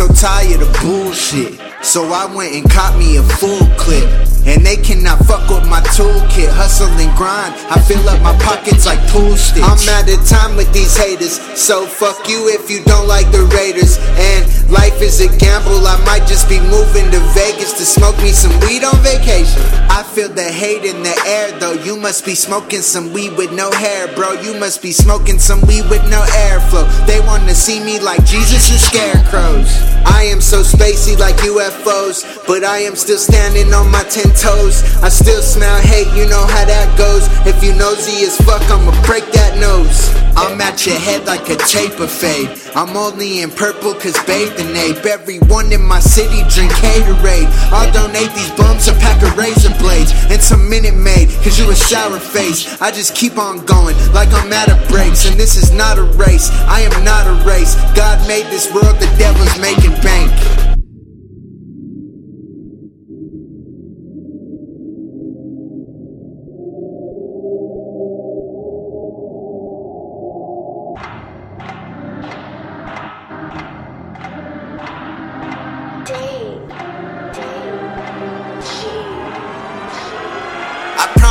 so tired of bullshit. So I went and caught me a full clip. And they cannot fuck with my toolkit. Hustle and grind. I fill up my pockets like pool sticks. I'm out of time with these haters. So fuck you if you don't like the Raiders. And life is a gamble. I might just be moving to Vegas to smoke me some weed on vacation. I feel the hate in the air though. You must be smoking some weed with no hair, bro. You must be smoking some weed with no airflow. They wanna see me like Jesus and scarecrows. So spacey like UFOs, but I am still standing on my ten toes. I still smell hate, you know how that goes. If you nosy as fuck, I'ma break that nose. I'm at your head like a taper fade. I'm only in purple cause Bathing Ape. Everyone in my city drink Haterade. I'll donate these bums a pack of razor blades and some Minute Maid cause you a sour face. I just keep on going like I'm out of brakes. And this is not a race, I am not a race. God made this world, the devil's making bank.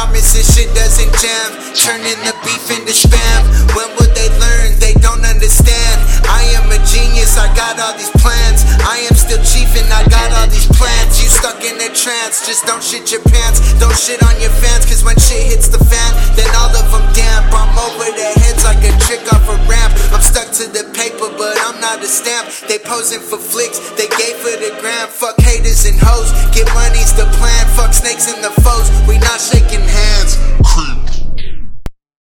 Promise this shit doesn't jam. Turning the beef into spam. When will they learn? They don't understand. I am a genius, I got all these plans. I am still chief and I got all these plans. You stuck in a trance, just don't shit your pants. Don't shit on your fans, cause when shit hits the fan, then all of them damp. I'm over their heads like a trick off a ramp. I'm stuck to the paper, but I'm not a stamp. They posing for flicks, they gave for the gram. Fuck haters and hoes, get money's the plan. Fuck snakes and the foes,